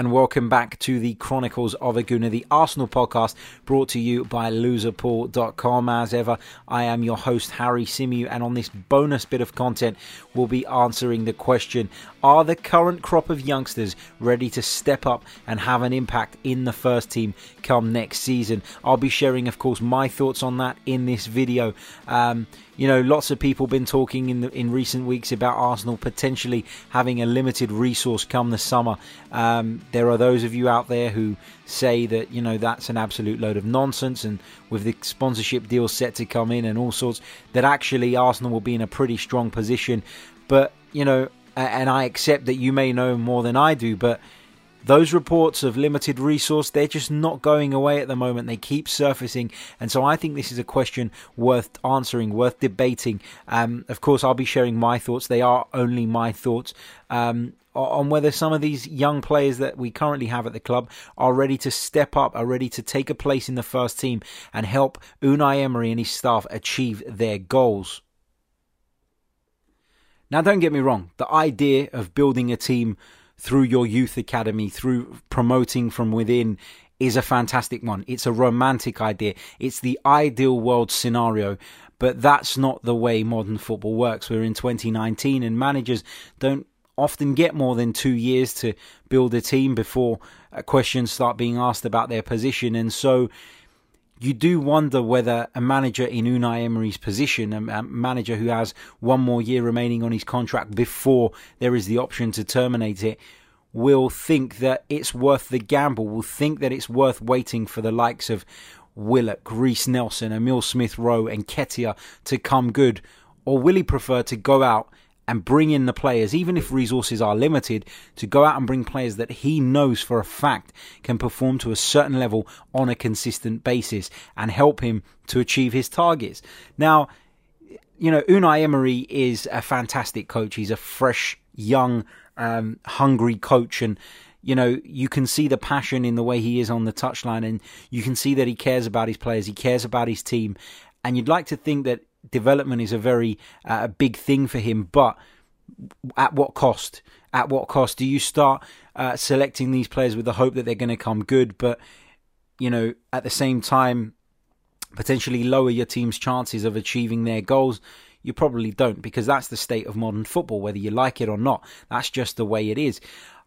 and welcome back to the Chronicles of a Gooner, the Arsenal podcast brought to you by loserpool.com. As ever, I am your host, Harry Symeou, and on this bonus bit of content, we'll be answering the question Are the current crop of youngsters ready to step up and have an impact in the first team come next season? I'll be sharing, of course, my thoughts on that in this video. Um, you know, lots of people been talking in the, in recent weeks about Arsenal potentially having a limited resource come the summer. Um, there are those of you out there who say that you know that's an absolute load of nonsense, and with the sponsorship deals set to come in and all sorts, that actually Arsenal will be in a pretty strong position. But you know, and I accept that you may know more than I do, but those reports of limited resource, they're just not going away at the moment. They keep surfacing. And so I think this is a question worth answering, worth debating. Um, of course, I'll be sharing my thoughts. They are only my thoughts. Um, on whether some of these young players that we currently have at the club are ready to step up, are ready to take a place in the first team and help Unai Emery and his staff achieve their goals. Now, don't get me wrong, the idea of building a team through your youth academy, through promoting from within, is a fantastic one. It's a romantic idea. It's the ideal world scenario, but that's not the way modern football works. We're in 2019 and managers don't often get more than two years to build a team before questions start being asked about their position. And so you do wonder whether a manager in Unai Emery's position, a manager who has one more year remaining on his contract before there is the option to terminate it, will think that it's worth the gamble, will think that it's worth waiting for the likes of Willock, Reiss Nelson, Emil Smith Rowe, and Nketiah to come good? Or will he prefer to go out and bring in the players, even if resources are limited, to go out and bring players that he knows for a fact can perform to a certain level on a consistent basis and help him to achieve his targets. Now, you know, Unai Emery is a fantastic coach. He's a fresh, young, um, hungry coach and you know, you can see the passion in the way he is on the touchline, and you can see that he cares about his players, he cares about his team, and you'd like to think that development is a very uh, big thing for him, but at what cost? At what cost do you start uh, selecting these players with the hope that they're going to come good, but you know at the same time potentially lower your team's chances of achieving their goals? You probably don't because that's the state of modern football, whether you like it or not. That's just the way it is.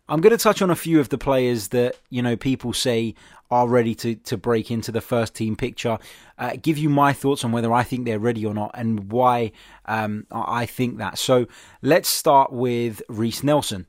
I'm going to touch on a few of the players that you know people say are ready to to break into the first team picture. Uh, give you my thoughts on whether I think they're ready or not and why um, I think that. So let's start with Reiss Nelson.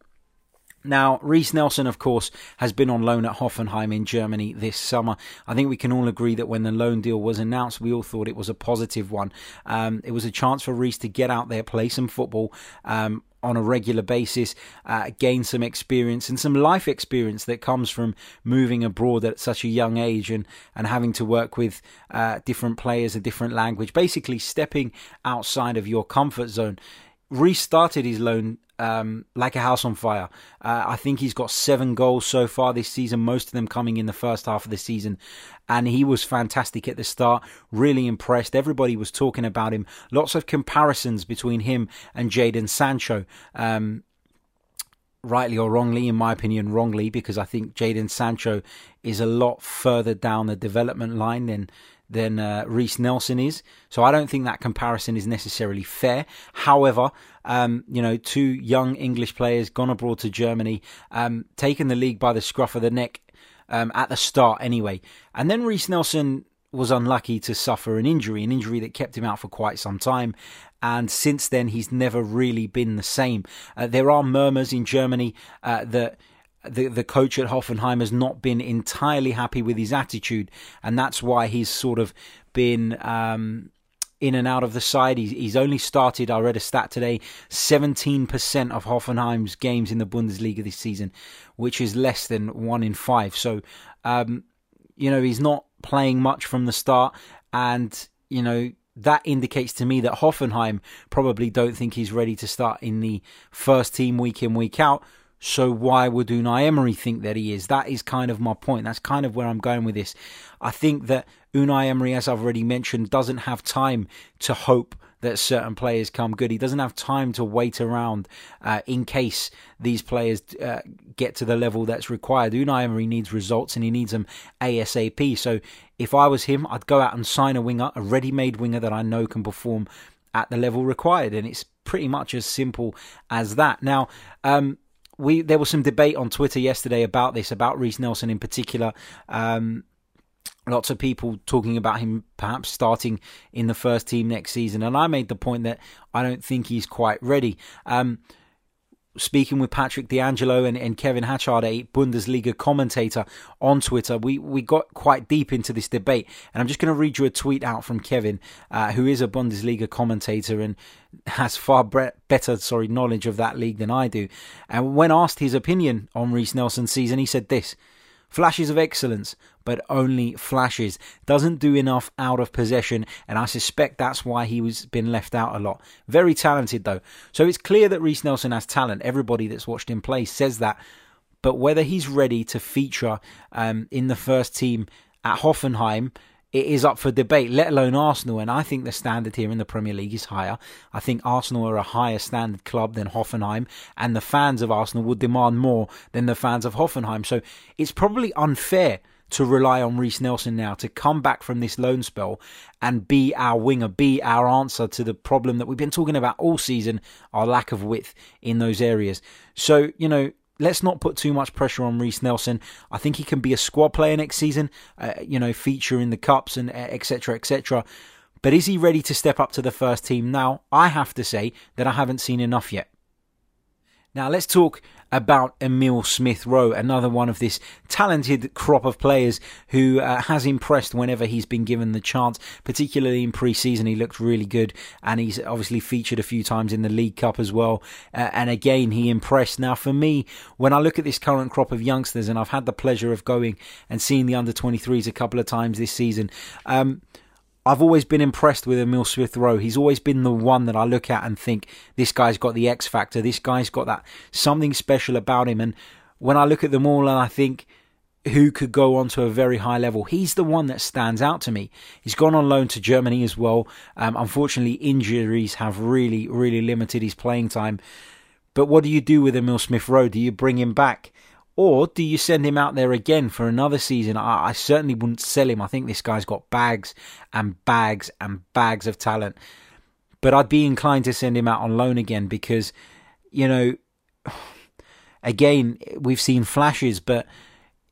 Now, Reiss Nelson, of course, has been on loan at Hoffenheim in Germany this summer. I think we can all agree that when the loan deal was announced, we all thought it was a positive one. Um, it was a chance for Reiss to get out there, play some football. Um, on a regular basis, uh, gain some experience and some life experience that comes from moving abroad at such a young age and, and having to work with uh, different players, a different language, basically stepping outside of your comfort zone. Reiss started his loan um, like a house on fire. Uh, I think he's got seven goals so far this season, most of them coming in the first half of the season. And he was fantastic at the start, really impressed. Everybody was talking about him. Lots of comparisons between him and Jadon Sancho. Um, rightly or wrongly, in my opinion, wrongly, because I think Jadon Sancho is a lot further down the development line than than uh, Reiss Nelson is. So I don't think that comparison is necessarily fair. However, um, you know, two young English players gone abroad to Germany, um, taken the league by the scruff of the neck um, at the start anyway. And then Reiss Nelson was unlucky to suffer an injury, an injury that kept him out for quite some time. And since then, he's never really been the same. Uh, there are murmurs in Germany uh, that the the coach at Hoffenheim has not been entirely happy with his attitude, and that's why he's sort of been um, in and out of the side. He's, he's only started. I read a stat today: seventeen percent of Hoffenheim's games in the Bundesliga this season, which is less than one in five. So, um, you know, he's not playing much from the start, and you know that indicates to me that Hoffenheim probably don't think he's ready to start in the first team week in week out so why would Unai Emery think that he is? That is kind of my point. That's kind of where I'm going with this. I think that Unai Emery, as I've already mentioned, doesn't have time to hope that certain players come good. He doesn't have time to wait around uh, in case these players uh, get to the level that's required. Unai Emery needs results and he needs them ASAP. So if I was him, I'd go out and sign a winger, a ready-made winger that I know can perform at the level required, and it's pretty much as simple as that. Now. Um, we there was some debate on Twitter yesterday about this, about Reiss Nelson in particular. Um, lots of people talking about him perhaps starting in the first team next season, and I made the point that I don't think he's quite ready. Um, speaking with Patrick D'Angelo and, and Kevin Hatchard, a Bundesliga commentator on Twitter, we, we got quite deep into this debate. And I'm just going to read you a tweet out from Kevin, uh, who is a Bundesliga commentator and has far bre- better sorry knowledge of that league than I do. And when asked his opinion on Reiss Nelson's season, he said this. Flashes of excellence, but only flashes. Doesn't do enough out of possession, and I suspect that's why he was been left out a lot. Very talented though. So it's clear that Reiss Nelson has talent. Everybody that's watched him play says that. But whether he's ready to feature um, in the first team at Hoffenheim it is up for debate, let alone Arsenal. And I think the standard here in the Premier League is higher. I think Arsenal are a higher standard club than Hoffenheim, and the fans of Arsenal would demand more than the fans of Hoffenheim. So it's probably unfair to rely on Reiss Nelson now to come back from this loan spell and be our winger, be our answer to the problem that we've been talking about all season, our lack of width in those areas. So, you know, let's not put too much pressure on Reiss Nelson. I think he can be a squad player next season, uh, you know, feature in the cups and etc. Uh, etc. But is he ready to step up to the first team now? I have to say that I haven't seen enough yet. Now let's talk about Emil Smith Rowe, another one of this talented crop of players who uh, has impressed whenever he's been given the chance, particularly in pre season. He looked really good and he's obviously featured a few times in the League Cup as well. Uh, and again, he impressed. Now, for me, when I look at this current crop of youngsters, and I've had the pleasure of going and seeing the under 23s a couple of times this season, um, I've always been impressed with Emil Smith Rowe. He's always been the one that I look at and think this guy's got the X factor. This guy's got that something special about him. And when I look at them all and I think who could go on to a very high level, he's the one that stands out to me. He's gone on loan to Germany as well. Um, unfortunately, injuries have really, really limited his playing time. But what do you do with Emil Smith Rowe? Do you bring him back? Or do you send him out there again for another season? I, I, certainly wouldn't sell him. I think this guy's got bags and bags and bags of talent. But I'd be inclined to send him out on loan again because, you know, again, we've seen flashes, but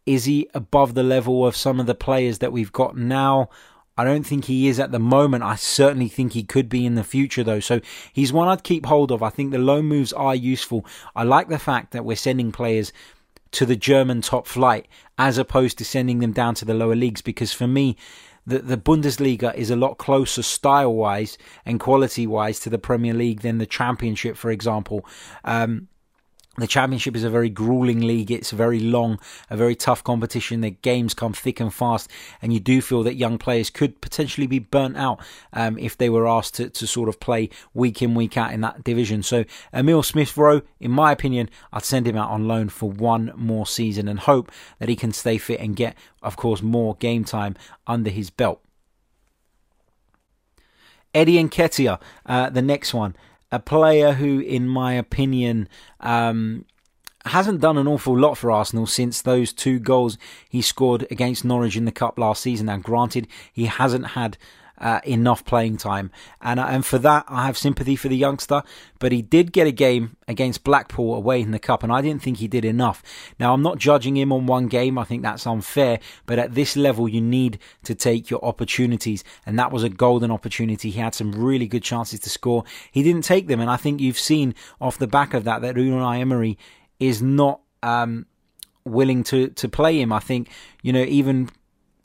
is he above the level of some of the players that we've got now? I don't think he is at the moment. I certainly think he could be in the future, though. So he's one I'd keep hold of. I think the loan moves are useful. I like the fact that we're sending players to the German top flight as opposed to sending them down to the lower leagues because for me the, the Bundesliga is a lot closer style wise and quality wise to the Premier League than the Championship, for example. Um, the championship is a very grueling league. It's very long, a very tough competition. The games come thick and fast, and you do feel that young players could potentially be burnt out um, if they were asked to, to sort of play week in, week out in that division. So, Emil Smith Rowe, in my opinion, I'd send him out on loan for one more season and hope that he can stay fit and get, of course, more game time under his belt. Eddie Nketiah, uh, the next one a player who, in my opinion, um, hasn't done an awful lot for Arsenal since those two goals he scored against Norwich in the Cup last season. Now, granted, he hasn't had uh, enough playing time. And, uh, and for that, I have sympathy for the youngster. But he did get a game against Blackpool away in the Cup, and I didn't think he did enough. Now, I'm not judging him on one game. I think that's unfair. But at this level, you need to take your opportunities. And that was a golden opportunity. He had some really good chances to score. He didn't take them. And I think you've seen off the back of that that Unai Emery is not. Um, willing to to play him. I think you know even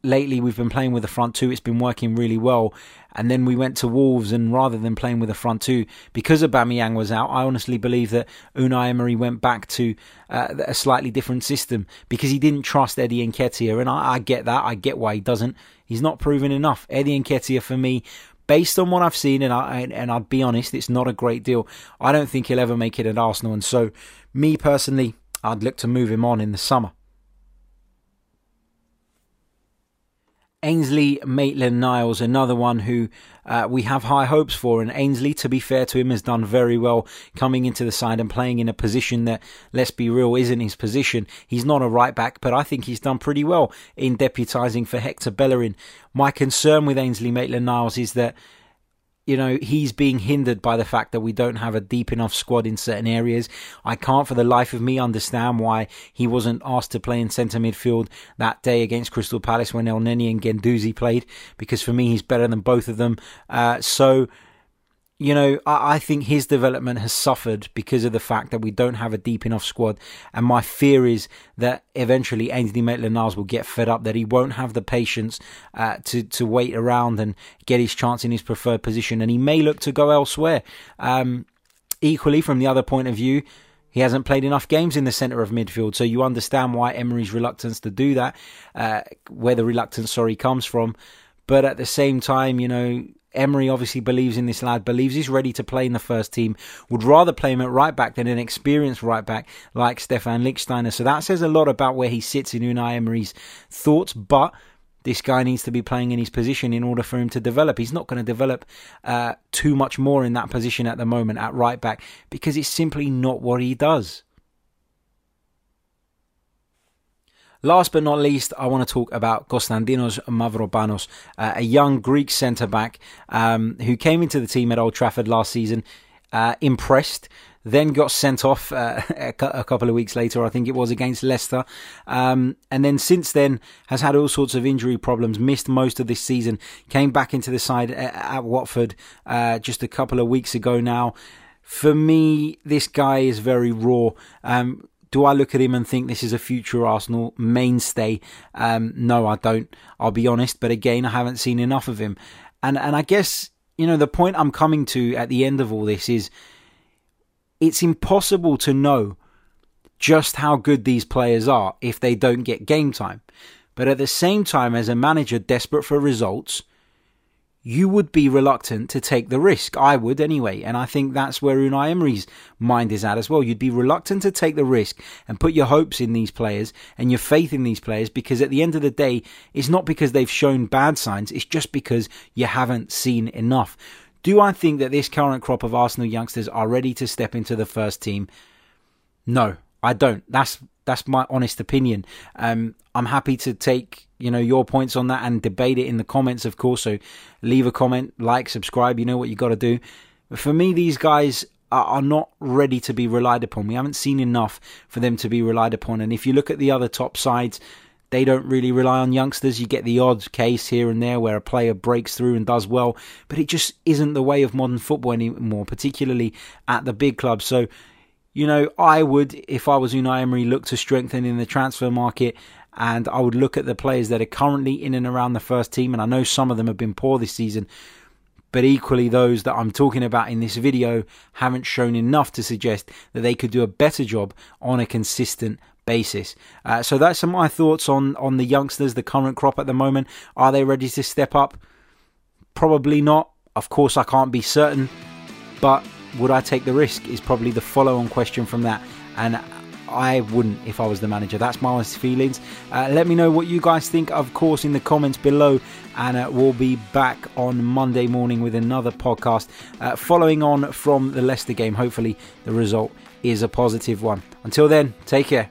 lately we've been playing with the front two. It's been working really well. And then we went to Wolves, and rather than playing with the front two, because Aubameyang was out, I honestly believe that Unai Emery went back to uh, a slightly different system because he didn't trust Eddie Nketiah. And I, I get that. I get why he doesn't. He's not proven enough. Eddie Nketiah, for me, based on what I've seen, and I and I'll be honest, it's not a great deal. I don't think he'll ever make it at Arsenal, and so me personally, I'd look to move him on in the summer. Ainsley Maitland Niles, another one who uh, we have high hopes for. And Ainsley, to be fair to him, has done very well coming into the side and playing in a position that, let's be real, isn't his position. He's not a right back, but I think he's done pretty well in deputising for Hector Bellerin. My concern with Ainsley Maitland Niles is that you know, he's being hindered by the fact that we don't have a deep enough squad in certain areas. I can't for the life of me understand why he wasn't asked to play in centre midfield that day against Crystal Palace when Elneny and Guendouzi played, because for me he's better than both of them. Uh, so you know, I, I, think his development has suffered because of the fact that we don't have a deep enough squad. And my fear is that eventually Ainsley Maitland-Niles will get fed up, that he won't have the patience uh, to to wait around and get his chance in his preferred position, and he may look to go elsewhere. Um, equally, from the other point of view. He hasn't played enough games in the centre of midfield, so you understand why Emery's reluctance to do that, uh, where the reluctance, sorry, comes from. But at the same time, you know, Emery obviously believes in this lad, believes he's ready to play in the first team, would rather play him at right back than an experienced right back like Stefan Lichtsteiner. So that says a lot about where he sits in Unai Emery's thoughts, but this guy needs to be playing in his position in order for him to develop. He's not going to develop uh, too much more in that position at the moment at right back because it's simply not what he does. Last but not least, I want to talk about Konstantinos Mavropanos, uh, a young Greek centre back um, who came into the team at Old Trafford last season, uh, impressed. Then got sent off uh, a couple of weeks later, I think it was against Leicester, um, and then since then has had all sorts of injury problems. Missed most of this season. Came back into the side at, at Watford uh, just a couple of weeks ago now. For me, this guy is very raw. Um, do I look at him and think this is a future Arsenal mainstay? Um, no, I don't. I'll be honest, but again, I haven't seen enough of him. And and I guess you know the point I'm coming to at the end of all this is it's impossible to know just how good these players are if they don't get game time. But at the same time, as a manager desperate for results, you would be reluctant to take the risk. I would anyway. And I think that's where Unai Emery's mind is at as well. You'd be reluctant to take the risk and put your hopes in these players and your faith in these players because at the end of the day, it's not because they've shown bad signs, it's just because you haven't seen enough. Do I think that this current crop of Arsenal youngsters are ready to step into the first team? No, I don't. That's that's my honest opinion. Um, I'm happy to take you know your points on that and debate it in the comments of course so leave a comment like subscribe you know what you got to do but for me these guys are, are not ready to be relied upon we haven't seen enough for them to be relied upon and if you look at the other top sides they don't really rely on youngsters. You get the odd case here and there where a player breaks through and does well, but it just isn't the way of modern football anymore, particularly at the big clubs. So, you know, I would, if I was Unai Emery, look to strengthen in the transfer market and I would look at the players that are currently in and around the first team, and I know some of them have been poor this season, but equally those that I'm talking about in this video haven't shown enough to suggest that they could do a better job on a consistent basis. Uh, so that's my thoughts on on the youngsters, the current crop at the moment. Are they ready to step up? Probably not. Of course, I can't be certain, but would I take the risk? Is probably the follow-on question from that. And I wouldn't if I was the manager. That's my honest feelings. Uh, let me know what you guys think, of course, in the comments below. And uh, we'll be back on Monday morning with another podcast uh, following on from the Leicester game. Hopefully, the result is a positive one. Until then, take care.